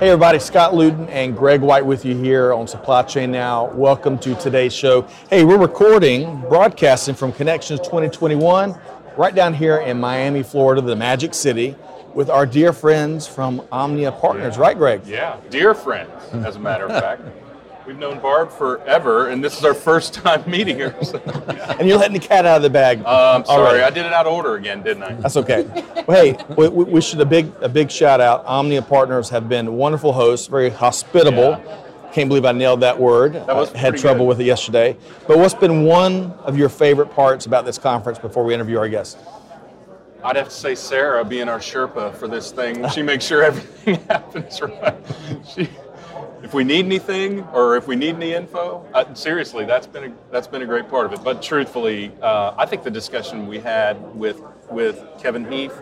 Hey everybody, Scott Luton and Greg White with you here on Supply Chain Now. Welcome to today's show. Hey, we're recording, broadcasting from Connections 2021 right down here in Miami, Florida, the Magic City, with our dear friends from Omnia Partners, right, Greg? Yeah, dear friends, as a matter of fact. We've known Barb forever, and this is our first time meeting her. And you're letting the cat out of the bag. Uh, I'm sorry, already. I did it out of order again, didn't I? That's okay. Well, hey, we, we should a big a big shout out. Omnia Partners have been wonderful hosts, very hospitable. Can't believe I nailed that word. That was I had trouble good. with it yesterday. But what's been one of your favorite parts about this conference before we interview our guest? I'd have to say Sarah being our Sherpa for this thing. She makes sure everything happens right. She, if we need anything or if we need any info, uh, seriously, that's been a, that's been a great part of it. But truthfully, uh, I think the discussion we had with with Kevin Heath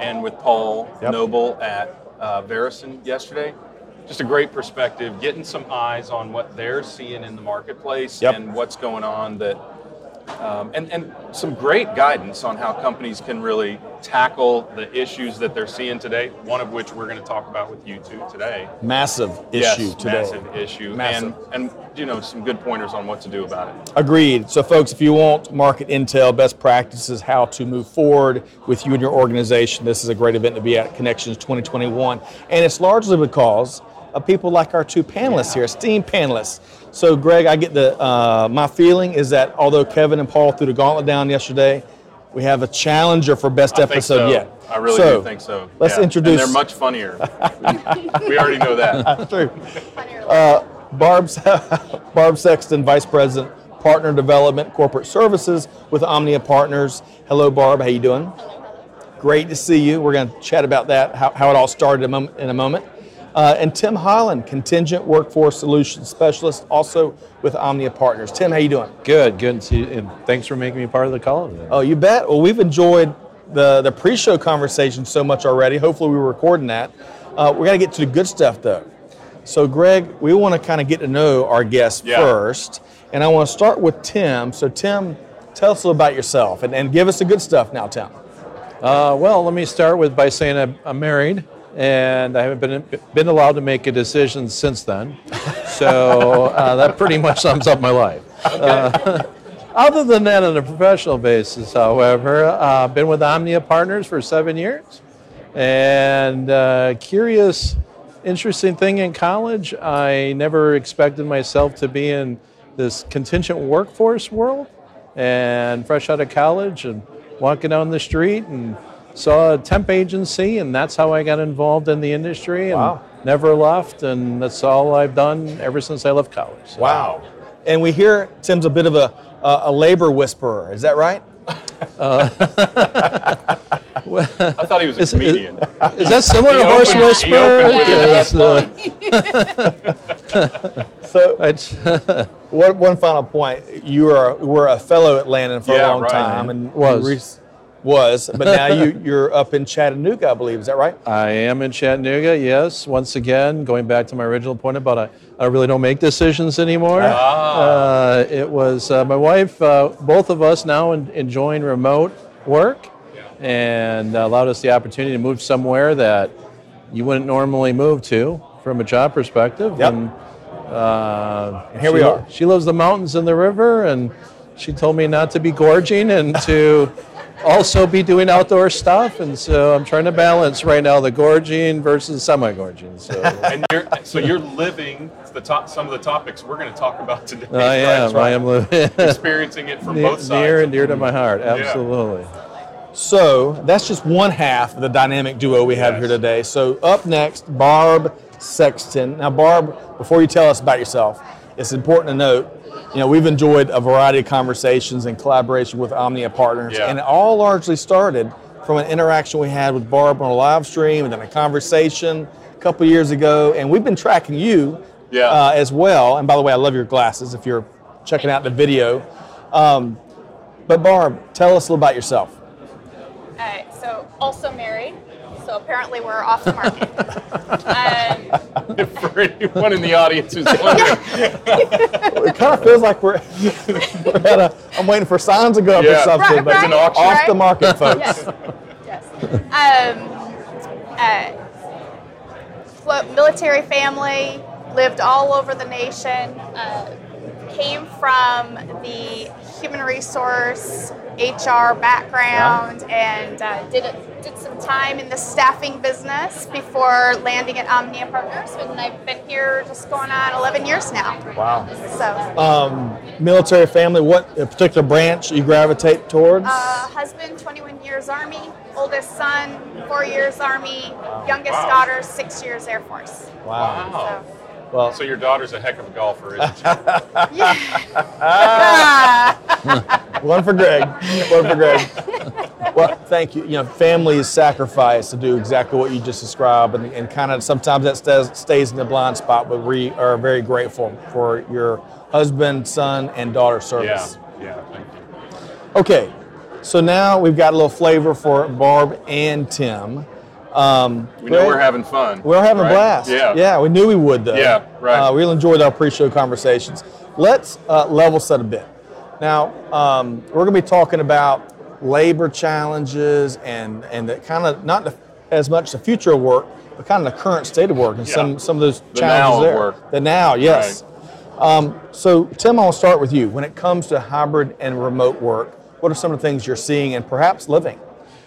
and with Paul Yep. Noble at uh, Verizon yesterday, just a great perspective, getting some eyes on what they're seeing in the marketplace Yep. and what's going on that um, and, and some great guidance on how companies can really tackle the issues that they're seeing today. One of which we're going to talk about with you two today. Massive Yes, issue today. massive issue, Massive. and and you know some good pointers on what to do about it. Agreed. So, folks, if you want market intel, best practices, how to move forward with you and your organization, this is a great event to be at Connections 2021. And it's largely because of people like our two panelists here, esteemed panelists. So, Greg, I get the uh, my feeling is that although Kevin and Paul threw the gauntlet down yesterday, we have a challenger for best I episode so. yet. I really So, do think so. let's Yeah. introduce- And they're much funnier. we already know that. True. Uh, Barb, Barb Sexton, Vice President, Partner Development, Corporate Services with Omnia Partners. Hello, Barb. How you doing? Great to see you. We're going to chat about that, how, how it all started a moment- in a moment. Uh, and Tim Holland, Contingent Workforce Solutions Specialist, also with Omnia Partners. Tim, how you doing? Good, good to see you, and thanks for making me part of the call today. Oh, you bet. Well, we've enjoyed the, the pre-show conversation so much already. Hopefully, we're recording that. Uh, we're going to get to the good stuff, though. So, Greg, we want to kind of get to know our guest Yeah. first, and I want to start with Tim. So, Tim, tell us a little about yourself, and, and give us the good stuff now, Tim. Uh, well, let me start with by saying I'm, I'm married, and I haven't been been allowed to make a decision since then. So uh, that pretty much sums up my life. Uh, other than that, on a professional basis, however, uh, I've been with Omnia Partners for seven years, and uh, curious, interesting thing in college, I never expected myself to be in this contingent workforce world, and fresh out of college and walking down the street and saw a temp agency, and that's how I got involved in the industry and Wow. never left, and that's all I've done ever since I left college. So- Wow. And we hear Tim's a bit of a, a, a labor whisperer. Is that right? I thought he was a Is- is- comedian. Is that similar to horse opened- he whisper? opened with it. Yes, uh, So, it's- one, one final point. You are were a fellow Atlantan for Yeah, a long right. time, and Was. Was, but now you you're up in Chattanooga, I believe. Is that right? I am in Chattanooga, yes. Once again, going back to my original point about I, I really don't make decisions anymore. Uh, it was uh, my wife, uh, both of us now en- enjoying remote work and allowed us the opportunity to move somewhere that you wouldn't normally move to from a job perspective. Yep. And, uh, And here we are. She loves the mountains and the river, and she told me not to be gorging and to also be doing outdoor stuff. And so I'm trying to balance right now the gorging versus semi-gorging. So and you're, so you're living the top, some of the topics we're going to talk about today. I am. I am living experiencing it from both sides. near and dear to my heart. Absolutely. So that's just one half of the dynamic duo we have Yes. here today. So up next, Barb Sexton. Now, Barb, before you tell us about yourself, it's important to note, you know, we've enjoyed a variety of conversations and collaboration with Omnia partners, Yeah. and it all largely started from an interaction we had with Barb on a live stream and then a conversation a couple years ago. And we've been tracking you Yeah. uh, as well. And by the way, I love your glasses. If you're checking out the video, um, but Barb, tell us a little about yourself. All right, so also married. So apparently we're off the market. um, For anyone in the audience who's wondering, It kind of feels like we're, we're at a. I'm waiting for signs to go up or something. Right, but It's an auction. off right. the market, folks. yes, yes. Um, uh, flo- military family, lived all over the nation. Uh, came from the human resource HR background and uh, did a, did some time in the staffing business before landing at Omnia Partners, and I've been here just going on 11 years now. Wow. So. Um, military family, what a particular branch you gravitate towards? Uh, husband, 21 years Army. Oldest son, four years Army. Youngest Wow. daughter, six years Air Force. wow. wow. So, Well, So your daughter's a heck of a golfer, isn't she? yeah. one for Greg. One for Greg. Well, thank you. You know, family is sacrifice to do exactly what you just described, and, and kind of sometimes that stays, stays in the blind spot. But we are very grateful for your husband, son, and daughter service. Yeah. Thank you. Okay, so now we've got a little flavor for Barb and Tim. Um, we know we're having fun. We're having right? a blast. Yeah. Yeah, we knew we would though. Yeah, right. Uh, we'll enjoy our pre-show conversations. Let's uh, level set a bit. Now, um, we're going to be talking about labor challenges and and the kind of not the, as much the future of work, but kind of the current state of work and Yeah. some some of those The challenges there. work. The now, yes. Um, so, Tim, I'll start with you. When it comes to hybrid and remote work, what are some of the things you're seeing and perhaps living?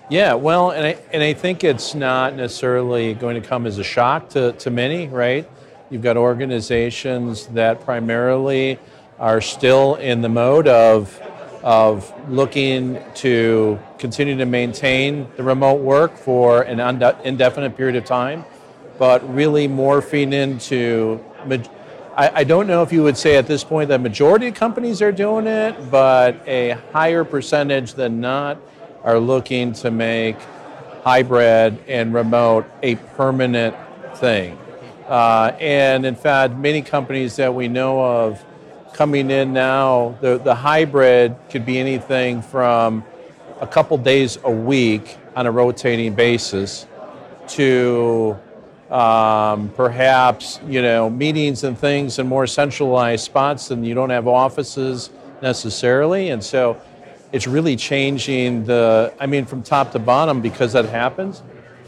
Yeah, well, and I, and I think it's not necessarily going to come as a shock to, to many, right? You've got organizations that primarily are still in the mode of, of looking to continue to maintain the remote work for an indefinite period of time, but really morphing into—I I don't know if you would say at this point that majority of companies are doing it, but a higher percentage than not are looking to make hybrid and remote a permanent thing. Uh, and in fact, many companies that we know of coming in now, the, the hybrid could be anything from a couple days a week on a rotating basis to um, perhaps you know meetings and things in more centralized spots and you don't have offices necessarily. And so it's really changing the i mean from top to bottom because that happens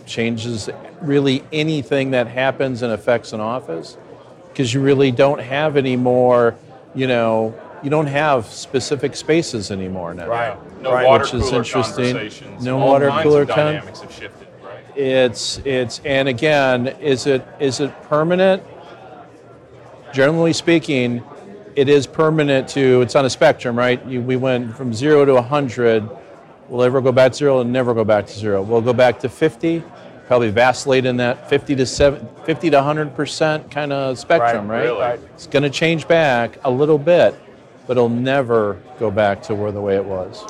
changes really anything that happens and affects an office. Because you really don't have any more you know you don't have specific spaces anymore now Yeah. No Right. Which is interesting. No All water cooler of dynamics have shifted. Right. it's it's and again is it is it permanent generally speaking it is permanent to it's on a spectrum right you, we went from zero to 100 we'll ever go back to zero and never go back to zero we'll go back to 50 probably vacillate in that 50 to 7 50 to 100 percent kind of spectrum Right, right, really. Right. it's going to change back a little bit but it'll never go back to where the way it was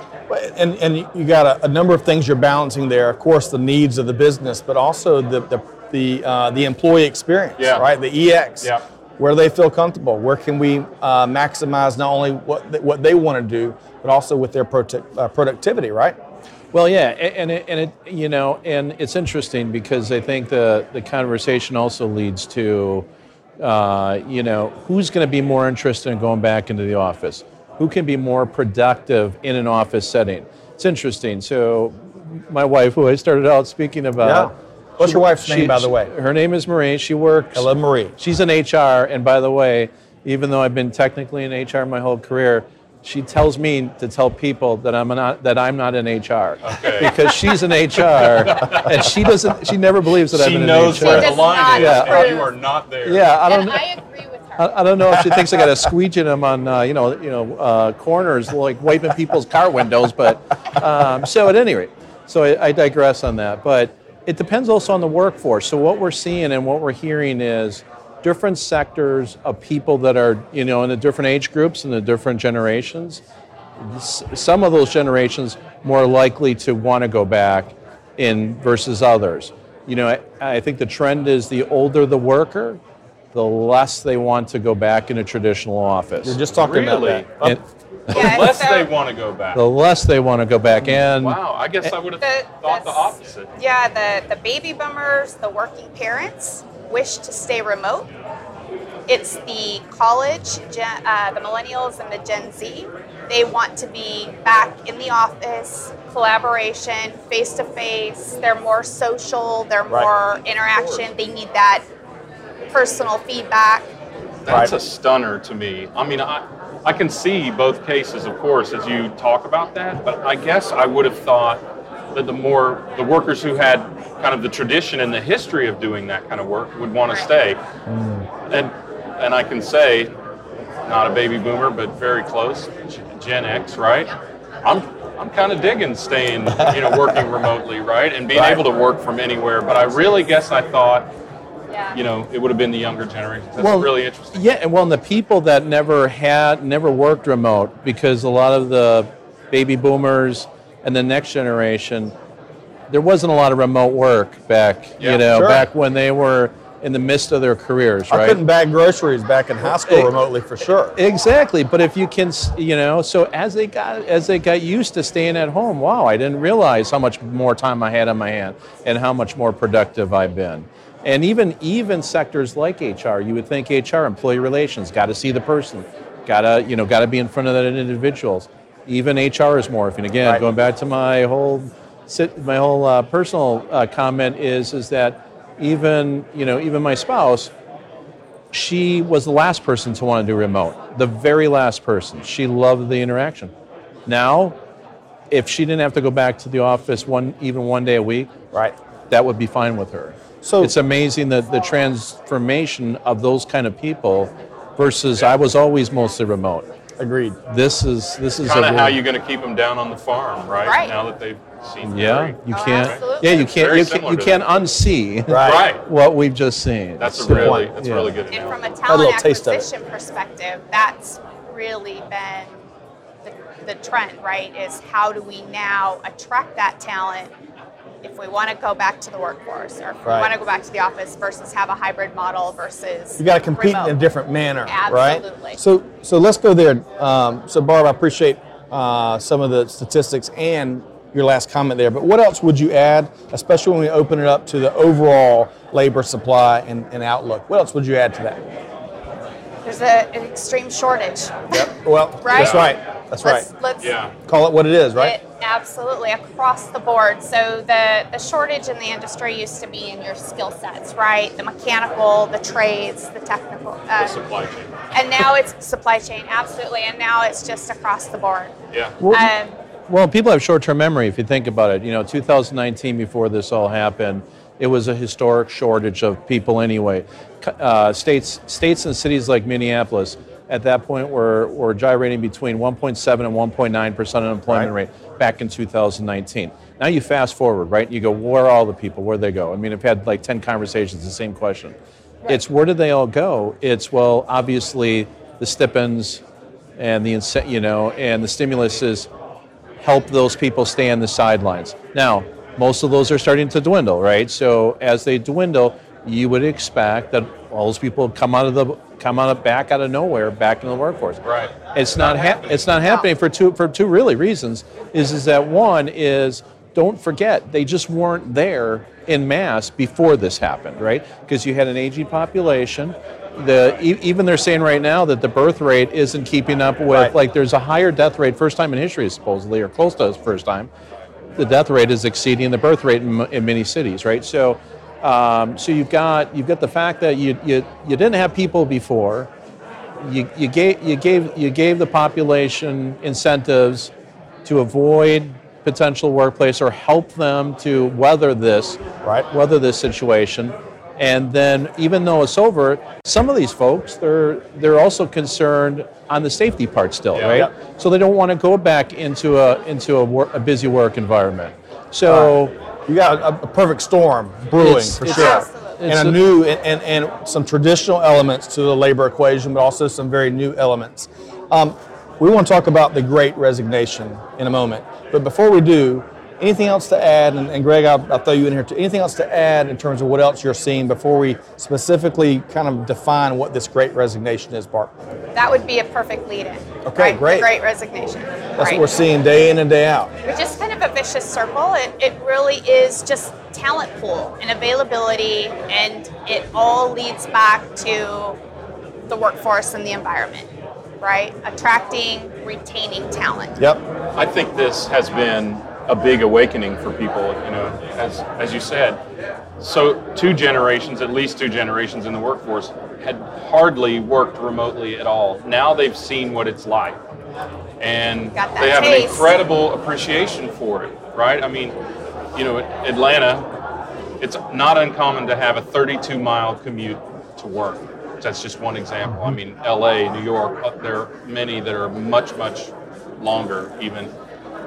And, and you got a, a number of things you're balancing there. Of course, the needs of the business, but also the the the, uh, the employee experience, Yeah. right? The EX, Yeah. Where they feel comfortable. Where can we uh, maximize not only what th- what they want to do, but also with their prote- uh, productivity, right? Well, yeah, and it, and it, you know, and it's interesting because I think the the conversation also leads to, uh, you know, who's going to be more interested in going back into the office? Who can be more productive in an office setting? It's interesting. So, my wife, who I started out speaking about, Yeah. What's your wife's name, by the way? Her name is Marie. She works. Hello, Marie. She's in HR, and by the way, even though I've been technically in HR my whole career, she tells me to tell people that I'm not that I'm not in HR Okay. because she's in HR, and she doesn't. She never believes that She I'm in HR. She knows where the line not is, Yeah. and you are not there. Yeah, I don't. And I agree with her. I, I don't know if she thinks I got a squeegee in them on uh, you know you know uh, corners like wiping people's car windows, but um, so at any rate, so I, I digress on that. But it depends also on the workforce. So what we're seeing and what we're hearing is different sectors of people that are you know in the different age groups and the different generations. Some of those generations more likely to want to go back in versus others. You know, I, I think the trend is the older the worker, the less they want to go back in a traditional office. You're just talking about Really? that. And Yeah, Unless so- they want to go back. the less they want to go back in. Wow, I guess I would have The- thought the opposite. Yeah, the, the baby boomers, the working parents wish to stay remote. It's the college, gen, uh, the millennials, and the Gen Z. They want to be back in the office, collaboration, face to face. They're more social, they're Right. more interaction. They need that personal feedback. That's Right. a stunner to me. I mean, I, I can see both cases, of course, as you talk about that, but I guess I would have thought that the more the workers who had kind of the tradition and the history of doing that kind of work would want to stay. Mm. And and I can say, not a baby boomer, but very close, Gen X, right? I'm I'm kind of digging staying, you know, working remotely, right, and being Right. able to work from anywhere. But I really guess I thought, Yeah. you know, it would have been the younger generation. That's Well, really interesting. Yeah, and well, and the people that never had, never worked remote, because a lot of the baby boomers and the next generation, there wasn't a lot of remote work back, Yeah, you know, sure. back when they were in the midst of their careers, right? I couldn't bag groceries back in high school remotely for sure. Exactly, but if you can, you know, so as they got as they got used to staying at home, wow, I didn't realize how much more time I had on my hand and how much more productive I've been. And even even sectors like HR, you would think HR, employee relations, got to see the person, got to you know, got to be in front of that individuals. Even HR is morphing. Again, Right. going back to my whole sit, my whole uh, personal uh, comment is is that even you know even my spouse she was the last person to want to do remote, the very last person. She loved the interaction. Now, if she didn't have to go back to the office one even one day a week, Right. That would be fine with her. So- it's amazing that the transformation of those kind of people versus I was always mostly remote. Agreed. This is this is kind of how you're going to keep them down on the farm, right? Right. Now that they've seen. yeah Gary. you Oh, can't absolutely. yeah you can't you, can, similar you to can't unsee Right. Right. what we've just seen. That's a really point. that's Yeah. really good. And from a talent taste of it. acquisition perspective, that's really been the, the trend, right? Is how do we now attract that talent if we want to go back to the workforce or if we want to go back to the office versus have a hybrid model versus You got to compete remote. in a different manner, Absolutely. right? So, so let's go there. Um, so, Barb, I appreciate uh, some of the statistics and your last comment there. But what else would you add, especially when we open it up to the overall labor supply and, and outlook? What else would you add to that? There's a, an extreme shortage. Yep. Well, Right? that's right. That's right. Let's, let's Yeah. Call it what it is, right? It, absolutely, across the board. So the, the shortage in the industry used to be in your skill sets, right? The mechanical, the trades, the technical. The Uh, supply chain. and now it's supply chain, absolutely. And now it's just across the board. Yeah. Um, Well, people have short-term memory. If you think about it, you know, 2019, before this all happened, it was a historic shortage of people anyway. Uh, states, states and cities like Minneapolis, at that point, were were gyrating between 1.7 and 1.9 percent unemployment Right. rate back in 2019. Now you fast forward, right? You go, where are all the people? Where'd they go? I mean, I've had like 10 conversations, the same question. It's where did they all go? It's well, obviously the stipends and the you know and the stimulus is help those people stay on the sidelines. Now, most of those are starting to dwindle, right? So as they dwindle, you would expect that all those people come out of the come out of back out of nowhere back into the workforce. Right. It's not, hap it's not happening for two for two really reasons. Is is that one is don't forget they just weren't there in mass before this happened, right? Because you had an aging population. The e- even they're saying right now that the birth rate isn't keeping up with Right. like there's a higher death rate first time in history supposedly or close to first time. The death rate is exceeding the birth rate in, in many cities, right? So. Um, so you've got you've got the fact that you, you you didn't have people before, you, you gave you gave you gave the population incentives to avoid potential workplace or help them to weather this Right. weather this situation and then even though it's over some of these folks they're they're also concerned on the safety part still Yeah. right Yep. so they don't want to go back into a into a, wor- a busy work environment so You got a, a perfect storm brewing It's- for it's- sure. Absolutely. It's and a a- new and, and, and some traditional elements to the labor equation, but also some very new elements. Um, we want to talk about the great resignation in a moment. But before we do, Anything else to add? And, and Greg, I'll, I'll, throw you in here too. Anything else to add in terms of what else you're seeing before we specifically kind of define what this great resignation is, Barb? That would be a perfect lead in. Okay, right? great. The great resignation. That's right. what we're seeing day in and day out. Which is kind of a vicious circle. It, it really is just talent pool and availability, and it all leads back to the workforce and the environment, right? Attracting, retaining talent. Yep. I think this has been a big awakening for people. You know, as as you said, so two generations, at least two generations in the workforce, had hardly worked remotely at all. Now they've seen what it's like, and they have taste. an incredible appreciation for it. Right? I mean, you know, Atlanta, it's not uncommon to have a 32 mile commute to work. That's just one example. I mean, LA, New York, uh, there are many that are much, much longer even.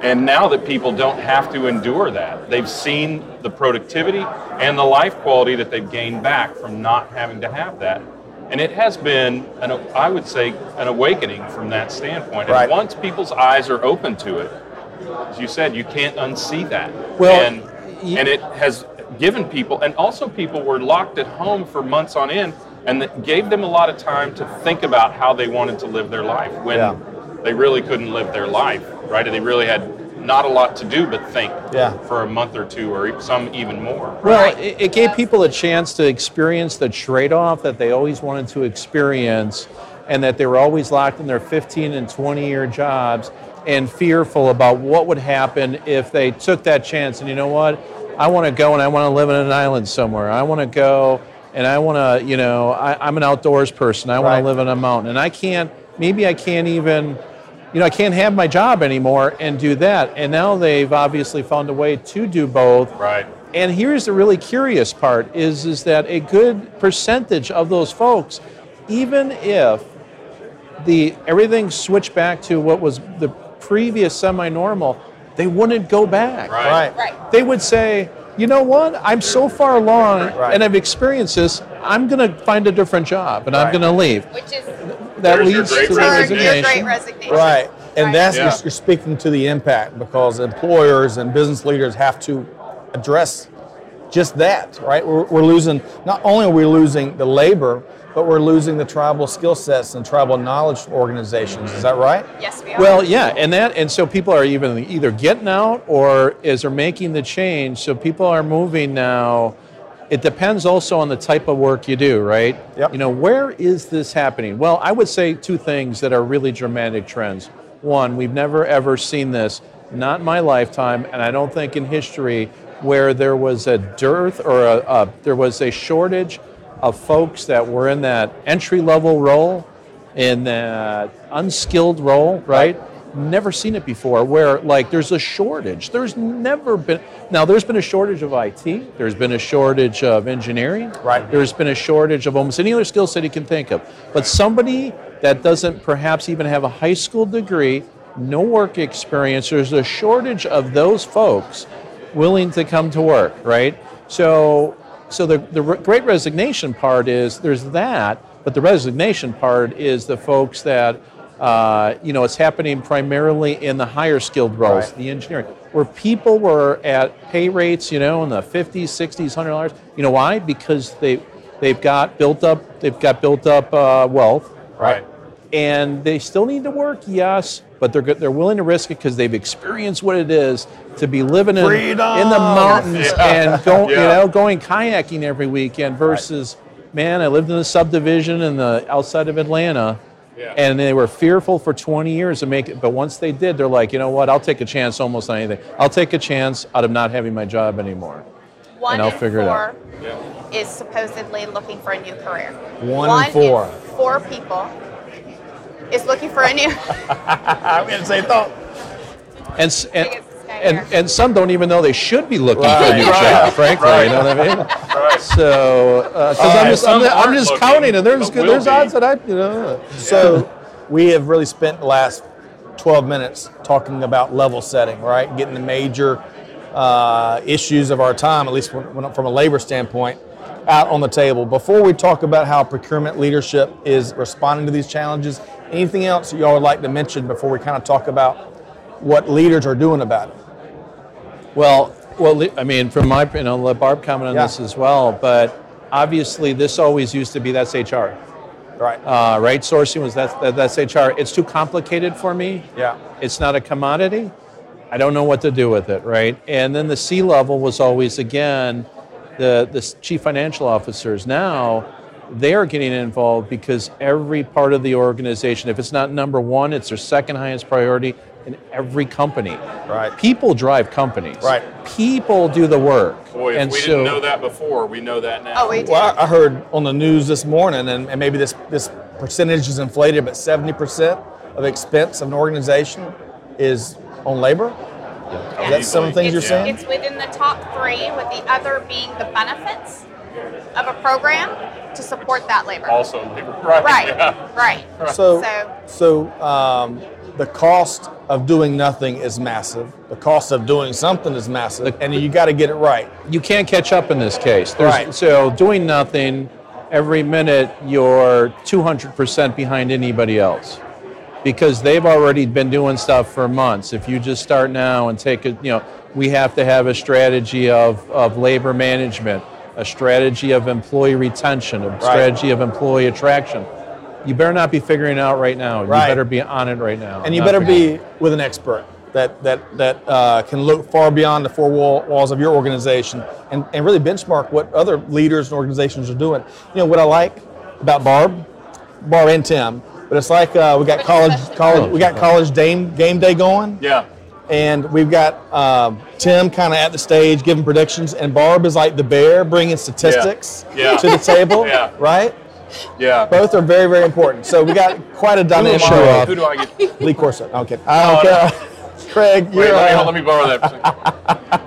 And now that people don't have to endure that, they've seen the productivity and the life quality that they've gained back from not having to have that. And it has been, an, I would say, an awakening from that standpoint. Right. And once people's eyes are open to it, as you said, you can't unsee that. Well, and, and it has given people, and also people were locked at home for months on end, and it gave them a lot of time to think about how they wanted to live their life when Yeah. they really couldn't live their life, right? And they really had not a lot to do but think Yeah. for a month or two, or some even more. Well, it, it gave people a chance to experience the trade off that they always wanted to experience, and that they were always locked in their 15 and 20 year jobs and fearful about what would happen if they took that chance. And you know what? I want to go and I want to live in an island somewhere. I want to go and I want to, you know, I, I'm an outdoors person. I want Right. to live in a mountain. And I can't, maybe I can't even you know, I can't have my job anymore and do that. And now they've obviously found a way to do both. Right. And here's the really curious part is is that a good percentage of those folks, even if the everything switched back to what was the previous semi-normal, they wouldn't go back. Right. Right. Right. They would say, you know what? I'm so far along Right. and I've experienced this. I'm going to find a different job and I'm going to leave. Which is That There's leads to the your, your resignation. resignation. Right. And Right. that's Yeah. you're speaking to the impact because employers and business leaders have to address just that, right? We're, we're losing, not only are we losing the labor, but we're losing the tribal skill sets and tribal knowledge organizations. Is that right? Yes, we are. Well, yeah, and that and so people are even either getting out or as they're making the change. So people are moving now. It depends also on the type of work you do, right? Yep. You know, where is this happening? Well, I would say two things that are really dramatic trends. One, we've never ever seen this, not in my lifetime, and I don't think in history, where there was a dearth or a, a there was a shortage of folks that were in that entry level role, in that unskilled role, right? Never seen it before where like there's a shortage. There's never been now there's been a shortage of IT, there's been a shortage of engineering, Right. There's been a shortage of almost any other skill set you can think of. But somebody that doesn't perhaps even have a high school degree, no work experience, there's a shortage of those folks willing to come to work, right? So so the, the re- great resignation part is there's that, but the resignation part is the folks that, uh, you know, it's happening primarily in the higher skilled roles, Right. the engineering, where people were at pay rates, you know, in the 50s, 60s, $100. You know why? Because they, they've got built up, they've got built up uh, wealth, Right. and they still need to work, yes, but they're they're willing to risk it because they've experienced what it is to be living in, in the mountains Yeah. and go, you know, going kayaking every weekend versus, man, I lived in a subdivision in the outside of Atlanta. Yeah. And they were fearful for 20 years to make it, but once they did, they're like, you know what? I'll take a chance almost on anything. I'll take a chance out of not having my job anymore. One and I'll in figure it out. four is supposedly looking for a new career. One in four. four people is looking for a new. I'm going to say thought. And, and, Biggest guy and, and some don't even know they should be looking for a Right, new right, job, frankly. right. You know what I mean? Right. So, because I'm right, just, I'm, I'm just looking, counting, and there's but will there's be. odds that I, you know. So we have really spent the last 12 minutes talking about level setting, right? Getting the major uh, issues of our time, at least when, when- from a labor standpoint, out on the table. Before we talk about how procurement leadership is responding to these challenges, anything else that y'all would like to mention before we kind of talk about what leaders are doing about it? Well, well, I mean, from my, you know, let Barb comment on Yeah. this as well, but obviously this always used to be that's HR, Right. uh, right? Sourcing was that's that, that's HR. It's too complicated for me. yeah. It's not a commodity. I don't know what to do with it, right? And then the C level was always again the the chief financial officers. Now they are getting involved because every part of the organization, if it's not number one, it's their second highest priority in every company. Right. People drive companies. Right. People do the work. Boy, if and we so, didn't know that before, we know that now. Oh, we do. Well, I I heard on the news this morning, and, and maybe this, this percentage is inflated, but 70% of expense of an organization is on labor. Is that some of the things it's, you're saying? It's within the top three, with the other being the benefits of a program to support that labor. Also, labor. right? right, yeah. right. So, So- so um, the cost of doing nothing is massive. The cost of doing something is massive, and you got to get it right. you can't catch up in this case. There's, Right. So doing nothing every minute, you're 200% behind anybody else because they've already been doing stuff for months. If you just start now and take it, you know, we have to have a strategy of, of labor management, a strategy of employee retention, a strategy of employee attraction. You better not be figuring it out right now. Right. You better be on it right now. And you better figuring be with an expert that that that uh, can look far beyond the four wall, walls of your organization and, and really benchmark what other leaders and organizations are doing. You know what I like about Barb, Barb and Tim, but it's like uh, we got college college we got college game game day going, Yeah. and we've got um, Tim kind of at the stage giving predictions, and Barb is like the bear bringing statistics Yeah. to the table, Yeah. right? Yeah. Both are very very important. So we got quite a dynamic. Show off. Who do I get? Lee Corso. Okay. I don't care. Greg, you're Wait, let, me, let me borrow that.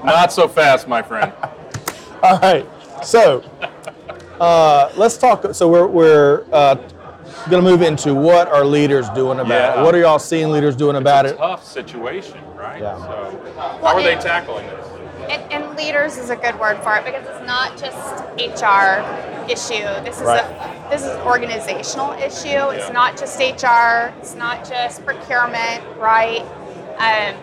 for. Not so fast, my friend. all right. So uh, let's talk. So we're we're uh, going to move into what are leaders doing about Yeah. it? What are y'all seeing leaders doing about it? Tough situation, right? Yeah. So, Well, how are they tackling this? And, and leaders is a good word for it because it's not just HR issue. This is Right. a this is an organizational issue. It's Yeah. not just HR. It's not just procurement, right? Um,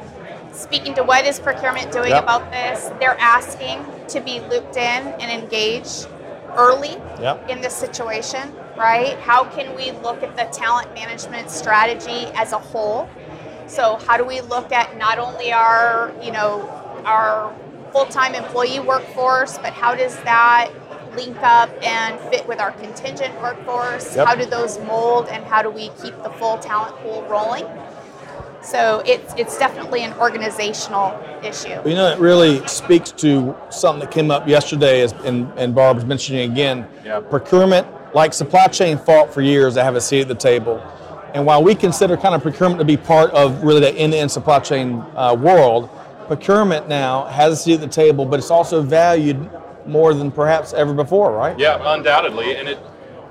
speaking to what is procurement doing Yep. about this, they're asking to be looped in and engaged early Yep. in this situation, right? How can we look at the talent management strategy as a whole? So how do we look at not only our, you know, our full-time employee workforce, but how does that link up and fit with our contingent workforce? Yep. How do those mold and how do we keep the full talent pool rolling? So it's it's definitely an organizational issue. You know, it really speaks to something that came up yesterday, as, and, and Barb was mentioning again. Yeah. Procurement, like supply chain, fought for years to have a seat at the table. And while we consider kind of procurement to be part of really the end-to-end supply chain uh, world, procurement now has a seat at the table, but it's also valued more than perhaps ever before, right? Yeah, undoubtedly, and it,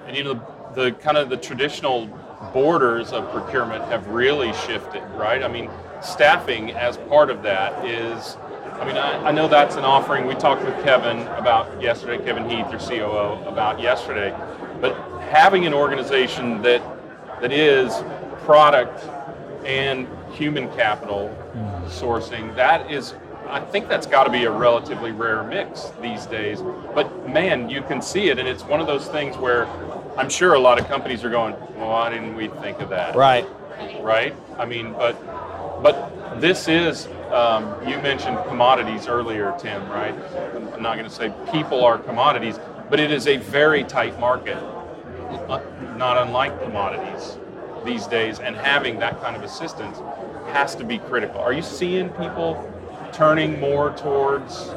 and you know, the kind of the traditional borders of procurement have really shifted, right? I mean, staffing as part of that is, I mean, I, I know that's an offering. We talked with Kevin about yesterday, Kevin Heath, your COO, about yesterday, but having an organization that that is product and human capital sourcing, that is I think that's got to be a relatively rare mix these days. But man, you can see it, and it's one of those things where I'm sure a lot of companies are going, "Well, why didn't we think of that?" Right. Right? I mean, but but this is. Um, you mentioned commodities earlier, Tim. Right? I'm not going to say people are commodities, but it is a very tight market, uh, not unlike commodities these days. And having that kind of assistance has to be critical. Are you seeing people turning more towards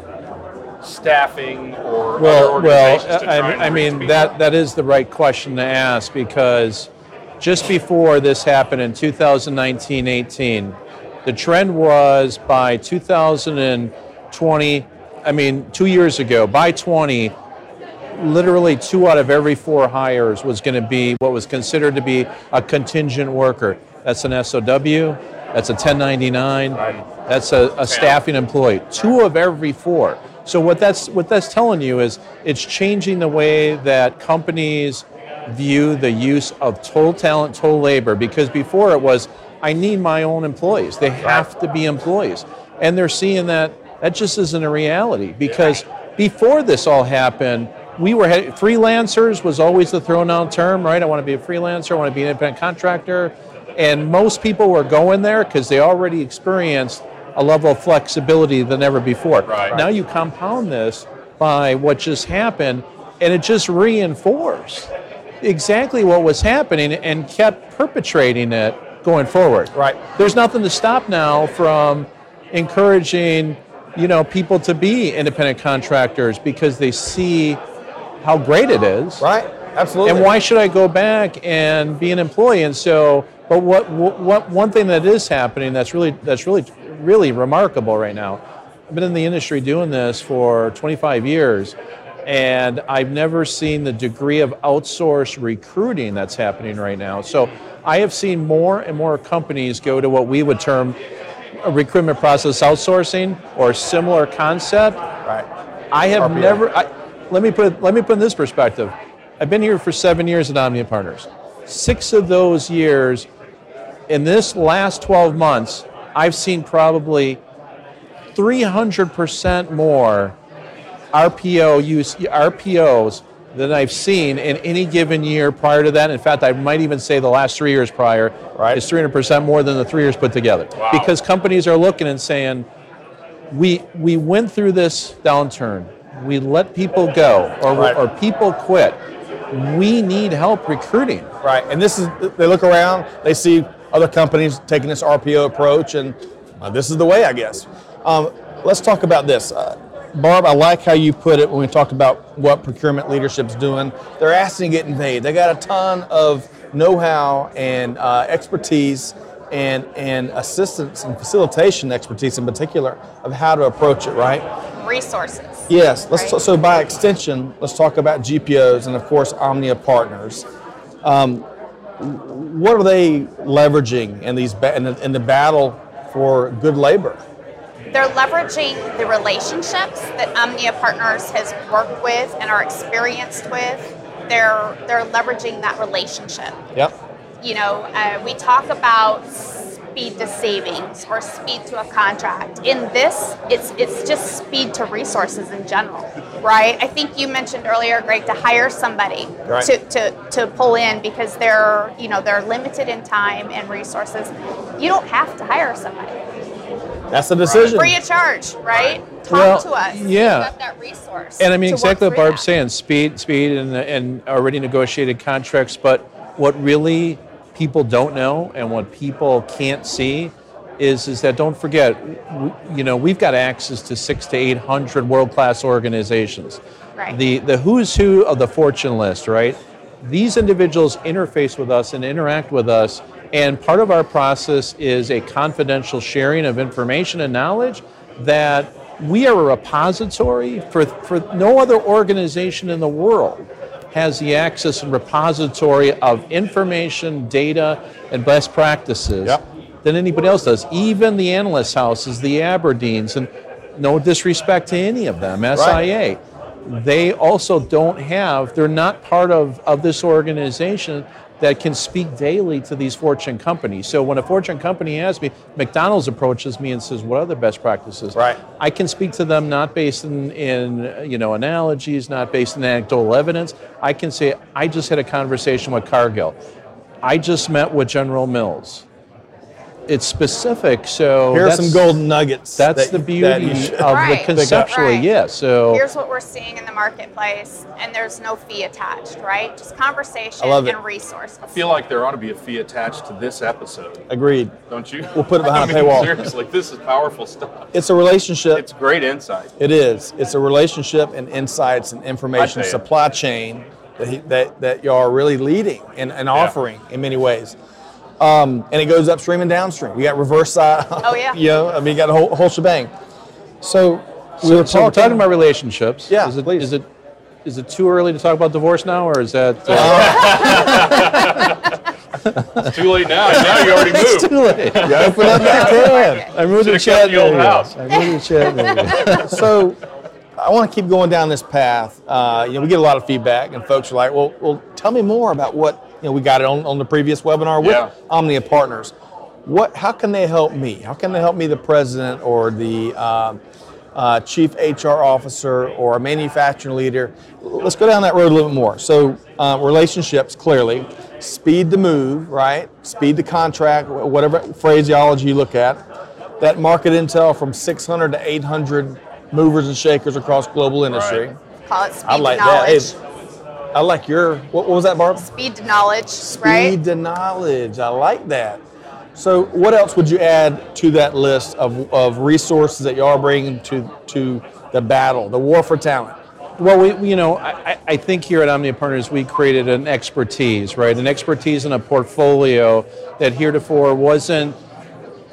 staffing or other well, well, I, I mean people? that that is the right question to ask because just before this happened in 2019-18, the trend was by 2020. I mean, two years ago, by 20, literally two out of every four hires was going to be what was considered to be a contingent worker. That's an SOW. That's a 1099. That's a, a staffing employee. Two of every four. So what that's what that's telling you is it's changing the way that companies view the use of total talent, total labor. Because before it was, I need my own employees. They have to be employees, and they're seeing that That just isn't a reality because before this all happened, we were freelancers was always the thrown out term, right? I want to be a freelancer, I want to be an independent contractor, and most people were going there because they already experienced a level of flexibility than ever before. Right. Now you compound this by what just happened, and it just reinforced exactly what was happening and kept perpetrating it going forward. Right. There's nothing to stop now from encouraging, you know, people to be independent contractors because they see how great it is. Right. Absolutely. And why should I go back and be an employee? And so, but what, what one thing that is happening that's really that's really really remarkable right now. I've been in the industry doing this for 25 years, and I've never seen the degree of outsourced recruiting that's happening right now. So I have seen more and more companies go to what we would term a recruitment process outsourcing or similar concept. Right. I have RPO. never. I, let me put let me put in this perspective. I've been here for seven years at Omnia Partners. Six of those years, in this last 12 months, I've seen probably 300% more RPO use RPOs than I've seen in any given year prior to that. In fact, I might even say the last three years prior Right. is 300% more than the three years put together. Wow. Because companies are looking and saying, we we went through this downturn. We let people go or, Right. or people quit. We need help recruiting. Right, and this is they look around, they see other companies taking this RPO approach, and uh, this is the way, I guess. Um, let's talk about this, uh, Barb. I like how you put it when we talked about what procurement leadership's doing. They're asking to get paid. They got a ton of know-how and uh, expertise. And, and assistance and facilitation expertise in particular of how to approach it, right? Resources. Yes. Let's Right. so by extension, let's talk about GPOs and of course Omnia partners. Um, what are they leveraging in these in the, in the battle for good labor? They're leveraging the relationships that Omnia Partners has worked with and are experienced with. They're they're leveraging that relationship. Yep. You know, uh, we talk about speed to savings or speed to a contract. In this, it's it's just speed to resources in general, right? I think you mentioned earlier, Greg, to hire somebody Right. to, to, to pull in because they're you know they're limited in time and resources. You don't have to hire somebody That's the decision. free of charge, right? Talk Well, to us. yeah. We've got that resource. And I mean exactly what Barb's that. saying: speed, speed, and and already negotiated contracts. But what really people don't know and what people can't see is is that don't forget, you know, we've got access to six to eight hundred world class organizations. Right. The the who's who of the fortune list, right? These individuals interface with us and interact with us, and part of our process is a confidential sharing of information and knowledge that we are a repository for, for no other organization in the world has the access and repository of information, data, and best practices Yep. than anybody else does. Even the analyst houses, the Aberdeens, and no disrespect to any of them, SIA, they also don't have, they're not part of, of this organization that can speak daily to these Fortune companies. So when a Fortune company asks me, McDonald's approaches me and says, "What are the best practices?" Right. I can speak to them not based in, in you know analogies, not based in anecdotal evidence. I can say, "I just had a conversation with Cargill. I just met with General Mills." It's specific, so Here are some golden nuggets. That's that the beauty that you should- of Right. the conceptually, Right. yeah. So Here's what we're seeing in the marketplace, and there's no fee attached, right? Just conversation I love it. and resources. I feel like there ought to be a fee attached to this episode, Agreed. don't you? We'll put it behind I a mean, paywall. Seriously, this is powerful stuff. It's a relationship. It's great insight. It is. It's a relationship and insights and information I tell you. supply chain that he, that that y'all are really leading and, and offering in many ways. Um, and it goes upstream and downstream. We got reverse side. Oh, yeah. you know, I mean, you got a whole, whole shebang. So we So, were so we're talking, talking about relationships. Yeah, is it, please. Is it is it too early to talk about divorce now, or is that? Uh, It's too late now. Now you already it's moved. too late. You open up that can. I moved to Should've the old Chattanooga. house. I moved to Chattanooga. so I want to keep going down this path. Uh, you know, we get a lot of feedback, and folks are like, "Well, well, tell me more about what you know." We got it on, on the previous webinar with Yeah. Omnia Partners. What? How can they help me? How can they help me, the president or the um uh, chief HR officer or a manufacturing leader. Let's go down that road a little bit more. So, uh, relationships clearly, speed to move, right? Speed to contract, whatever phraseology you look at. That market intel from 600 to 800 movers and shakers across global industry. Right. Call it speed I like to that. Hey, I like your, what, what was that, Barb? Speed to knowledge, Speed right? Speed to knowledge. I like that. So, what else would you add to that list of, of resources that you are bringing to, to the battle, the war for talent? Well, we, we- you know, I, I- I think here at Omnia Partners we created an expertise, right? An expertise in a portfolio that heretofore wasn't.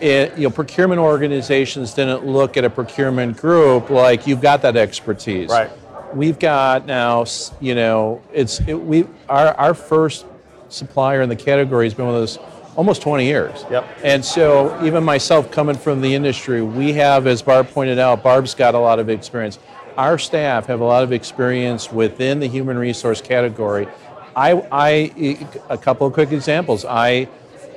It, you know, procurement organizations didn't look at a procurement group like you've got that expertise. Right. We've got now, you know, it's it, we our our first supplier in the category has been with us almost 20 years. Yep. And so, even myself coming from the industry, we have, as Barb pointed out, Barb's got a lot of experience. Our staff have a lot of experience within the human resource category. I, I a couple of quick examples. I,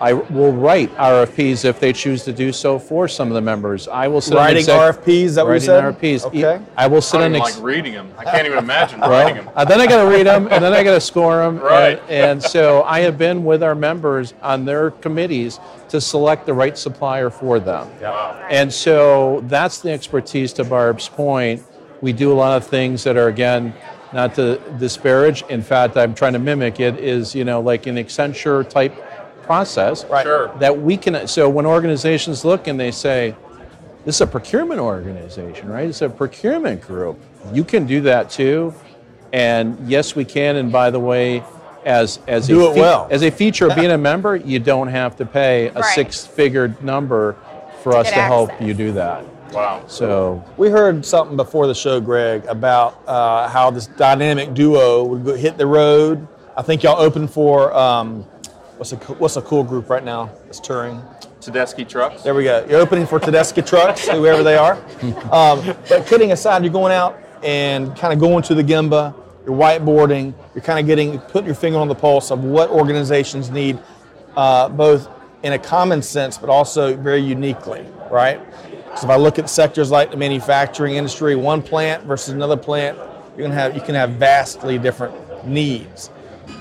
I will write RFPs if they choose to do so for some of the members. I will sit Writing exec- RFPs, that what you writing said? RFPs. Okay. I will sit I on don't even ex- like reading them. I can't even imagine writing them. uh, then I got to read them, and then I got to score them. Right. And, and so I have been with our members on their committees to select the right supplier for them. Yeah. And so that's the expertise to Barb's point. We do a lot of things that are, again, not to disparage. In fact, I'm trying to mimic it, is, you know, like an Accenture type process. Right. Sure. That we can, so when organizations look and they say, this is a procurement organization, right? It's a procurement group. You can do that too. And yes, we can. And by the way, as as Do a it well. as a feature of being a member, you don't have to pay a Right. six-figure number for us get to help you do that. Wow. So We heard something before the show, Greg, about uh, how this dynamic duo would go, hit the road. I think y'all open for um, what's a what's a cool group right now that's touring. Tedeschi trucks. There we go. You're opening for Tedeschi Trucks, whoever they are. Um, but kidding aside, you're going out and kind of going to the Gemba. You're whiteboarding. You're kind of getting putting your finger on the pulse of what organizations need, uh, both in a common sense, but also very uniquely, right? So if I look at sectors like the manufacturing industry, one plant versus another plant, you're gonna have you can have vastly different needs.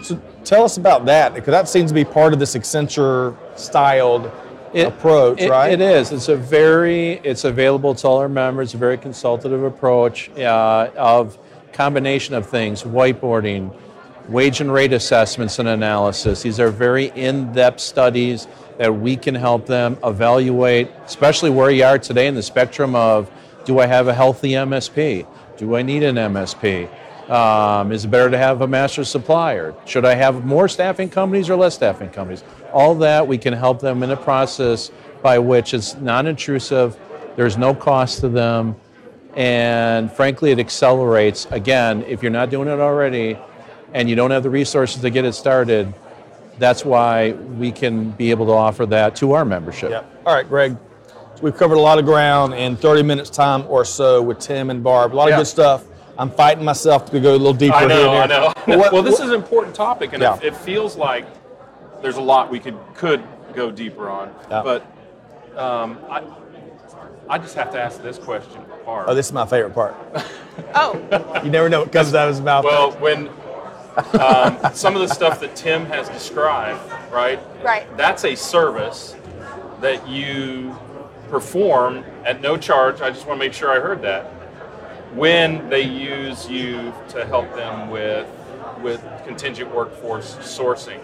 So tell us about that because that seems to be part of this Accenture styled It- approach, it- right? It is. It's a very. It's available to all our members. A very consultative approach uh, of combination of things: whiteboarding, wage and rate assessments and analysis. These are very in-depth studies that we can help them evaluate, especially where you are today in the spectrum of: Do I have a healthy MSP? Do I need an MSP? Um, is it better to have a master supplier? Should I have more staffing companies or less staffing companies? All that we can help them in a process by which it's non-intrusive. There's no cost to them, and frankly, it accelerates. Again, if you're not doing it already, and you don't have the resources to get it started, that's why we can be able to offer that to our membership. Yeah. All right, Greg. We've covered a lot of ground in 30 minutes time or so with Tim and Barb. A lot of good stuff. I'm fighting myself to go a little deeper I know, here. I know. But what- well, this what- is an important topic, and Yeah. it, it feels like there's a lot we could could go deeper on. Yeah. But um, I, I just have to ask this question, Barb. Oh, this is my favorite part. Oh, You never know what comes out of his mouth. well, when um, some of the stuff that Tim has described, right? Right. That's a service that you perform at no charge. I just want to make sure I heard that. When they use you to help them with with contingent workforce sourcing,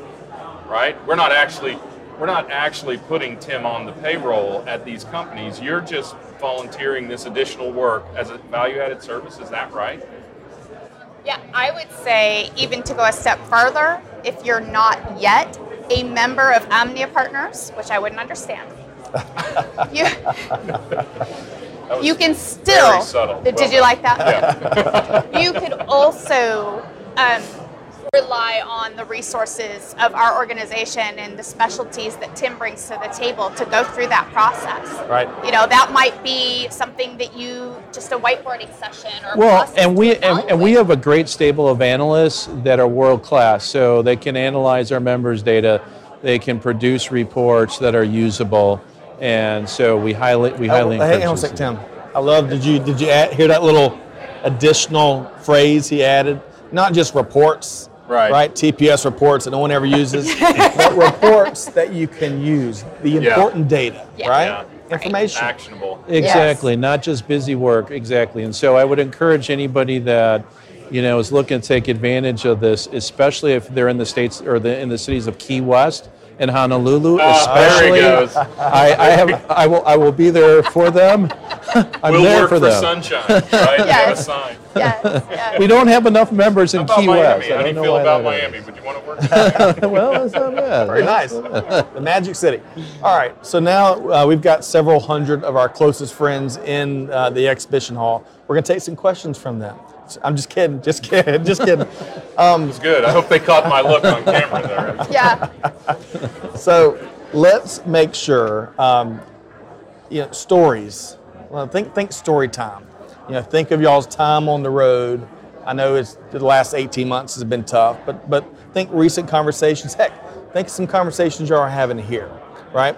right? We're not actually we're not actually putting Tim on the payroll at these companies. You're just volunteering this additional work as a value-added service. Is that right? yeah, I would say even to go a step further, if you're not yet a member of Omnia Partners, which I wouldn't understand, you, That was you can still. very subtle. Did Well you like that? Yeah. you could also um, rely on the resources of our organization and the specialties that Tim brings to the table to go through that process. Right. You know, that might be something that you just a whiteboarding session or a Well, and we and, and we have a great stable of analysts that are world class. So they can analyze our members' data, they can produce reports that are usable, and so we highly we Oh, highly hang encourage on a this. sec, Tim. I love. Did you did you add, hear that little additional phrase he added? Not just reports, Right. Right. TPS reports that no one ever uses, but reports that you can use. The Yeah. important data, Yeah. right? Yeah. Information. Actionable. Exactly, not just busy work. Exactly, and so I would encourage anybody that you know is looking to take advantage of this, especially if they're in the states or the in the cities of Key West and Honolulu, Ah, there especially. he goes. I, I have I will I will be there for them. I'm we'll there work for for, them. sunshine, right? You have a Yes. sign. Yes, yes. We don't have enough members in Key Miami? West. I How do you don't know feel why about that is. Miami? Would you want to work there? well, it's not bad. Very nice. the Magic City. All right, so now uh, we've got several hundred of our closest friends in uh, the exhibition hall. We're going to take some questions from them. I'm just kidding, just kidding, just kidding. It's good. I hope they caught my look on camera there. Yeah. So let's make sure, um, you know, stories. Well, think think story time. You know, think of y'all's time on the road. I know it's the last 18 months has been tough, but but think recent conversations. Heck, think some conversations y'all are having here, right?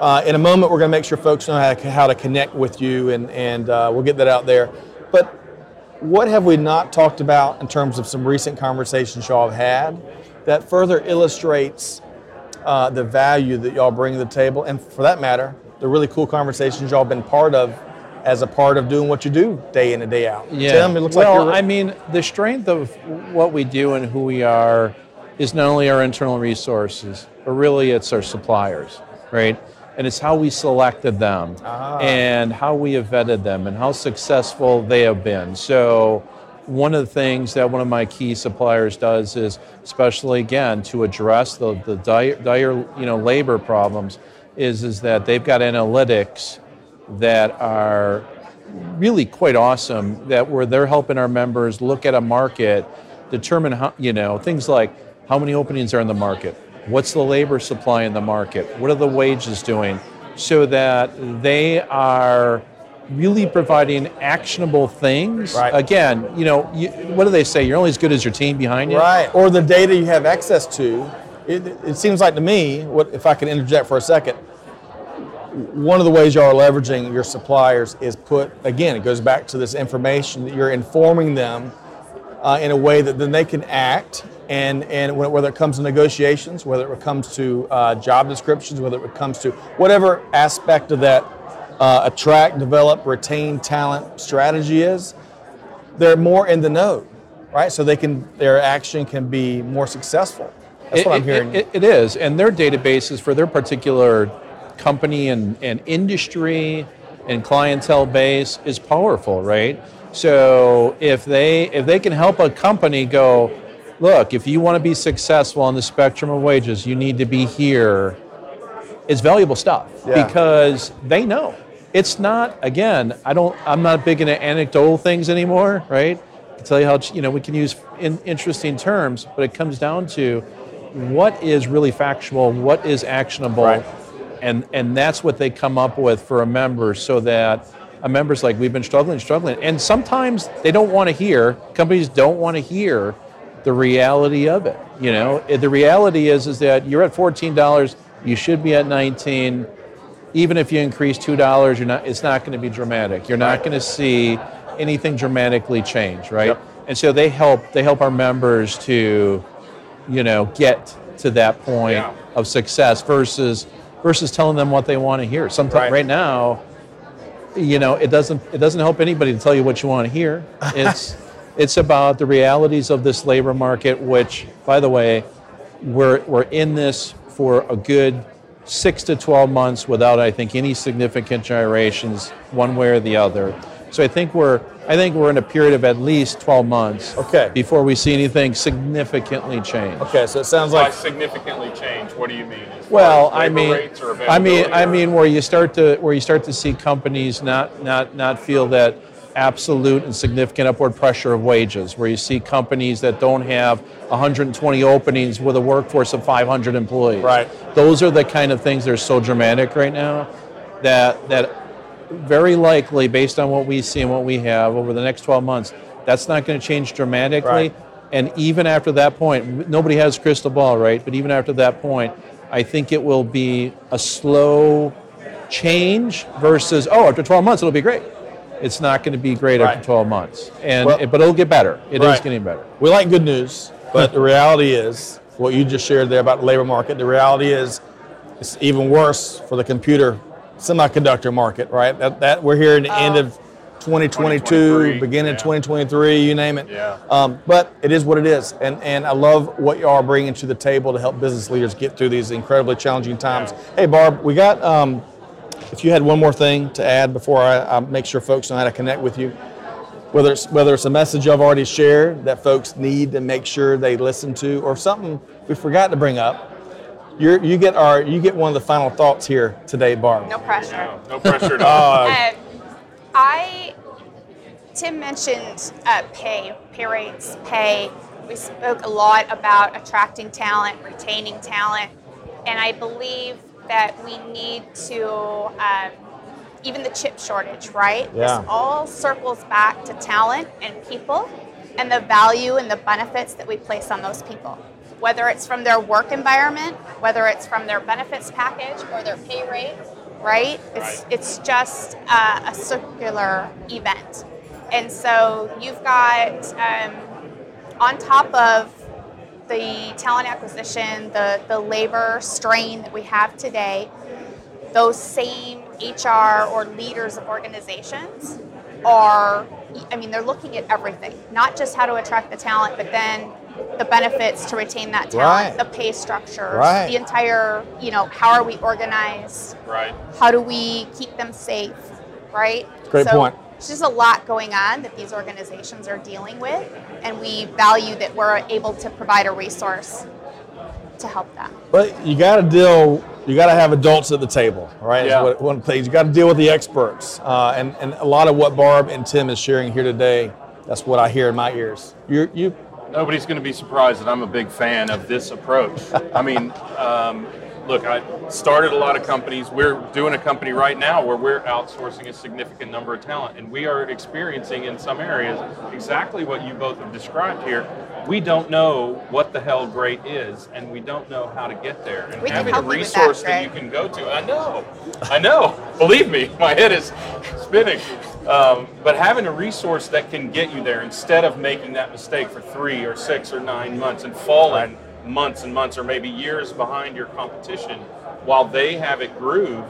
Uh, in a moment, we're going to make sure folks know how to, how to connect with you, and and uh, we'll get that out there. But what have we not talked about in terms of some recent conversations y'all have had that further illustrates uh, the value that y'all bring to the table, and for that matter, the really cool conversations y'all been part of as a part of doing what you do day in and day out. Yeah. Tim, it looks well, like I mean, the strength of what we do and who we are is not only our internal resources, but really it's our suppliers, right? And it's how we selected them ah. and how we have vetted them and how successful they have been. So, one of the things that one of my key suppliers does is, especially again, to address the, the dire, dire you know, labor problems, is, is that they've got analytics that are really quite awesome that where they're helping our members look at a market, determine how, you know, things like how many openings are in the market, what's the labor supply in the market, what are the wages doing, so that they are really providing actionable things. Right. Again, you know, you, what do they say? You're only as good as your team behind you. right, or the data you have access to. It, it seems like to me, what if I can interject for a second, one of the ways y'all are leveraging your suppliers is put again it goes back to this information that you're informing them uh, in a way that then they can act and and whether it comes to negotiations whether it comes to uh, job descriptions whether it comes to whatever aspect of that uh, attract develop retain talent strategy is they're more in the know right? So they can their action can be more successful. That's It- what i'm it- hearing. it- it is, and their databases for their particular company and, and industry and clientele base is powerful, right? So if they if they can help a company go, look, if you want to be successful on the spectrum of wages, you need to be here. It's valuable stuff Yeah. because they know. It's not again. I don't. I'm not big into anecdotal things anymore, right? I can tell you how you know we can use in, interesting terms, but it comes down to what is really factual, what is actionable, Right. And and that's what they come up with for a member, so that a member's like we've been struggling, struggling, and sometimes they don't want to hear. Companies don't want to hear the reality of it. You know, the reality is is that you're at fourteen dollars, you should be at nineteen. Even if you increase two dollars, you're not. It's not going to be dramatic. You're not going to see anything dramatically change, right? Yep. And so they help. They help our members to you know, get to that point Yeah. of success versus versus telling them what they want to hear. Sometimes Right. right. now, you know, it doesn't it doesn't help anybody to tell you what you want to hear. It's it's about the realities of this labor market, which, by the way, we're we're in this for a good six to twelve months without, I think, any significant gyrations one way or the other. So I think we're I think we're in a period of at least twelve months Okay. before we see anything significantly change. okay so it sounds By like significantly change, what do you mean? Well, I mean, I mean, availability I mean, where you start to where you start to see companies not not not feel that absolute and significant upward pressure of wages, where you see companies that don't have 120 openings with a workforce of 500 employees. Right. Those are the kind of things that are so dramatic right now that that very likely, based on what we see and what we have over the next 12 months, that's not going to change dramatically. Right. And even after that point, nobody has crystal ball, right? But even after that point, I think it will be a slow change versus, oh, after 12 months, it'll be great. it's not going to be great Right. after 12 months. And Well- but it'll get better. It is Right. getting better. We like good news, but the reality is what you just shared there about the labor market. The reality is it's even worse for the computer semiconductor market, right? That, that we're here in the end of 2022, 2023, beginning of 2023, you name it. Yeah. Um, but it is what it is, and and I love what you are bringing to the table to help business leaders get through these incredibly challenging times. Hey, Barb, we got. Um, if you had one more thing to add before I, I make sure folks know how to connect with you, whether it's whether it's a message I've already shared that folks need to make sure they listen to, or something we forgot to bring up, you you get our you get one of the final thoughts here today, Barb. No pressure. No, no pressure at all. Um, I, Tim mentioned uh, pay, pay rates, pay. We spoke a lot about attracting talent, retaining talent, and I believe that we need to, um, even the chip shortage, right? Yeah. This all circles back to talent and people and the value and the benefits that we place on those people. Whether it's from their work environment, whether it's from their benefits package or their pay rate, right? It's, Right. it's just uh, a circular event. And so you've got, um, on top of the talent acquisition, the, the labor strain that we have today, those same HR or leaders of organizations are, I mean, they're looking at everything, not just how to attract the talent, but then the benefits to retain that talent, Right. the pay structures, Right. the entire, you know, how are we organized? Right. How do we keep them safe, right? Great so point. There's just a lot going on that these organizations are dealing with, and we value that we're able to provide a resource to help them. But you got to deal. You got to have adults at the table, right? Yeah. what- one of the things you got to deal with the experts, uh, and and a lot of what Barb and Tim is sharing here today. That's what I hear in my ears. You you Nobody's going to be surprised that I'm a big fan of this approach. I mean, um, look, I started a lot of companies. We're doing a company right now where we're outsourcing a significant number of talent, and we are experiencing in some areas exactly what you both have described here. We don't know what the hell great is, and we don't know how to get there. And We can having a help you with that, resource that, you can go to, I know, I know. Believe me, my head is spinning. Um, but having a resource that can get you there instead of making that mistake for three or six or nine months and falling months and months or maybe years behind your competition while they have it grooved.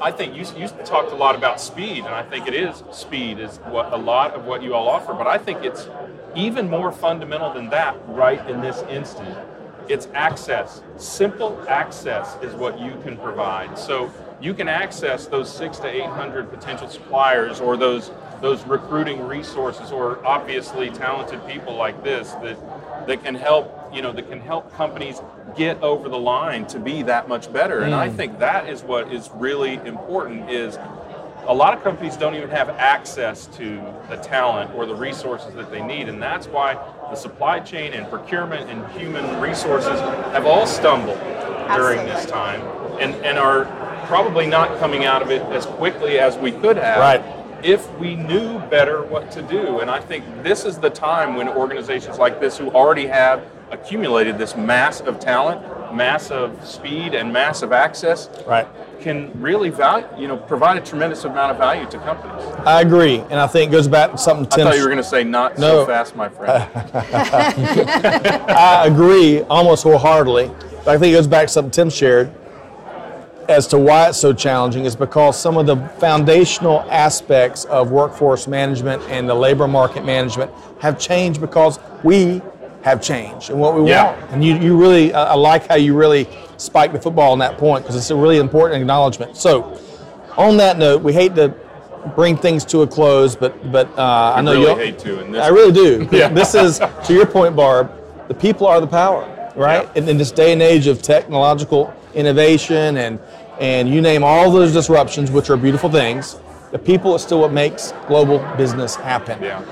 I- think you, you talked a lot about speed, and I think it is speed is what a lot of what you all offer. But I think it's even more fundamental than that right in this instant. It's access. Simple access is what you can provide. So you can access those six to eight hundred potential suppliers, or those those recruiting resources, or obviously talented people like this that that can help you know that can help companies get over the line to be that much better. And I mm. think that is what is really important. Is a lot of companies don't even have access to the talent or the resources that they need, and that's why the supply chain and procurement and human resources have all stumbled during this time and, and are probably not coming out of it as quickly as we could have Right. if we knew better what to do. And I think this is the time when organizations like this, who already have accumulated this mass of talent, mass of speed, and massive access, right. can really value, you know, provide a tremendous amount of value to companies. I agree, and I think it goes back to something I Tim. thought you were going to say not No. so fast, my friend. I agree almost wholeheartedly. But I think it goes back to something Tim shared as to why it's so challenging is because some of the foundational aspects of workforce management and the labor market management have changed because we have changed and what we Yeah. want. And you, you really, I I like how you really spike the football on that point because it's a really important acknowledgement. So, on that note, we hate to bring things to a close, but but uh, I know really you hate to I really do. Yeah. This is to your point, Barb. The people are the power, right? Yeah. In, in this day and age of technological innovation and and you name all those disruptions, which are beautiful things, the people is still what makes global business happen. yeah.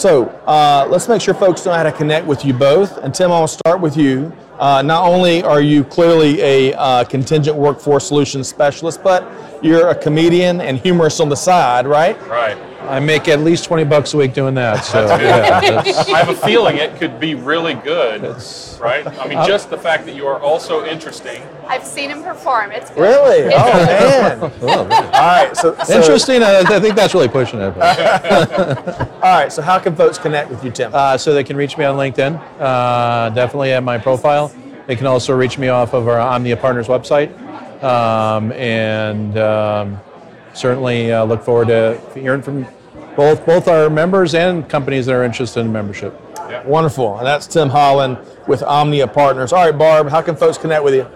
So uh, let's make sure folks know how to connect with you both. And Tim, I'll start with you. Uh, not only are you clearly a uh, contingent workforce solutions specialist, but you're a comedian and humorist on the side, right? Right. I make at least 20 bucks a week doing that. So yeah, I have a feeling it could be really good, right? I mean, just the fact that you are also interesting. I've seen him perform. It's good. Really? It's Oh good. man! All right. So, so interesting. I, I think that's really pushing it. All right. So how can folks connect with you, Tim? Uh, so they can reach me on LinkedIn, uh, definitely at my profile. They can also reach me off of our Omnia Partners website, um, and um, certainly uh, look forward to hearing from both both our members and companies that are interested in membership. Wonderful. And that's Tim Holland with Omnia Partners. All right, Barb. How can folks connect with you?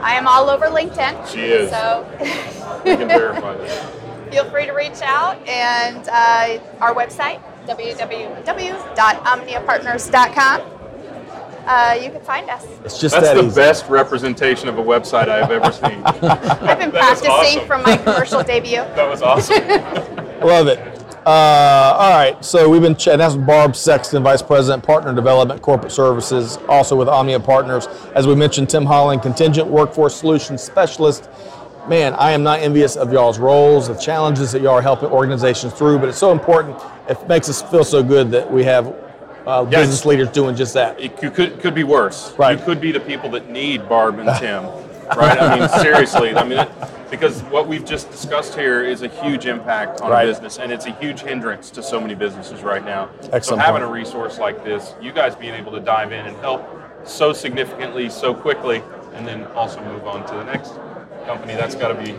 I am all over LinkedIn. She is. So We can verify that. feel free to reach out and uh, our website www.omniapartners.com. Uh, you can find us. It's just That's that the easy. best representation of a website I've ever seen. I've been That is practicing awesome. for my commercial debut. That was awesome. Love it. Uh, all right, so we've been chatting. That's Barb Sexton, Vice President, Partner Development, Corporate Services, also with Omnia Partners. As we mentioned, Tim Holland, Contingent Workforce Solutions Specialist. Man, I am not envious of y'all's roles, the challenges that y'all are helping organizations through, but it's so important. It makes us feel so good that we have uh, Yeah, business leaders doing just that. It could, could, could be worse. Right. You could be the people that need Barb and Tim, right? I mean, seriously. I mean, it, because what we've just discussed here is a huge impact on Right. business, and it's a huge hindrance to so many businesses right now. Excellent so having point. a resource like this, you guys being able to dive in and help so significantly, so quickly, and then also move on to the next company, that's got to be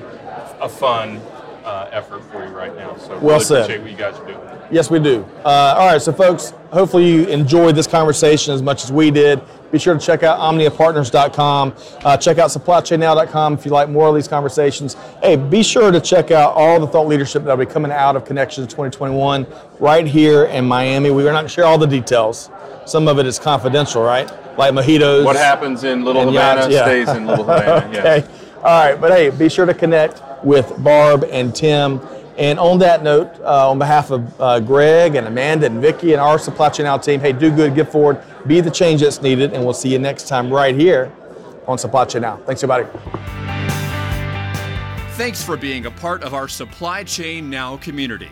a fun uh, effort for you right now. So Well really said. appreciate what you guys are doing. Yes, we do. Uh, all right, so folks, hopefully you enjoyed this conversation as much as we did. Be sure to check out omniapartners.com. Uh, check out supplychainnow.com if you like more of these conversations. Hey, be sure to check out all the thought leadership that will be coming out of Connections 2021 right here in Miami. We are not going to share all the details. Some of it is confidential, right? Like mojitos. What happens in Little Havana yeah. stays in Little Havana. yes. Okay. All right, but hey, be sure to connect with Barb and Tim. And on that note, uh, on behalf of uh, Greg and Amanda and Vicky and our Supply Chain Now team, hey, do good, give forward, be the change that's needed, and we'll see you next time right here on Supply Chain Now. Thanks, everybody. Thanks for being a part of our Supply Chain Now community.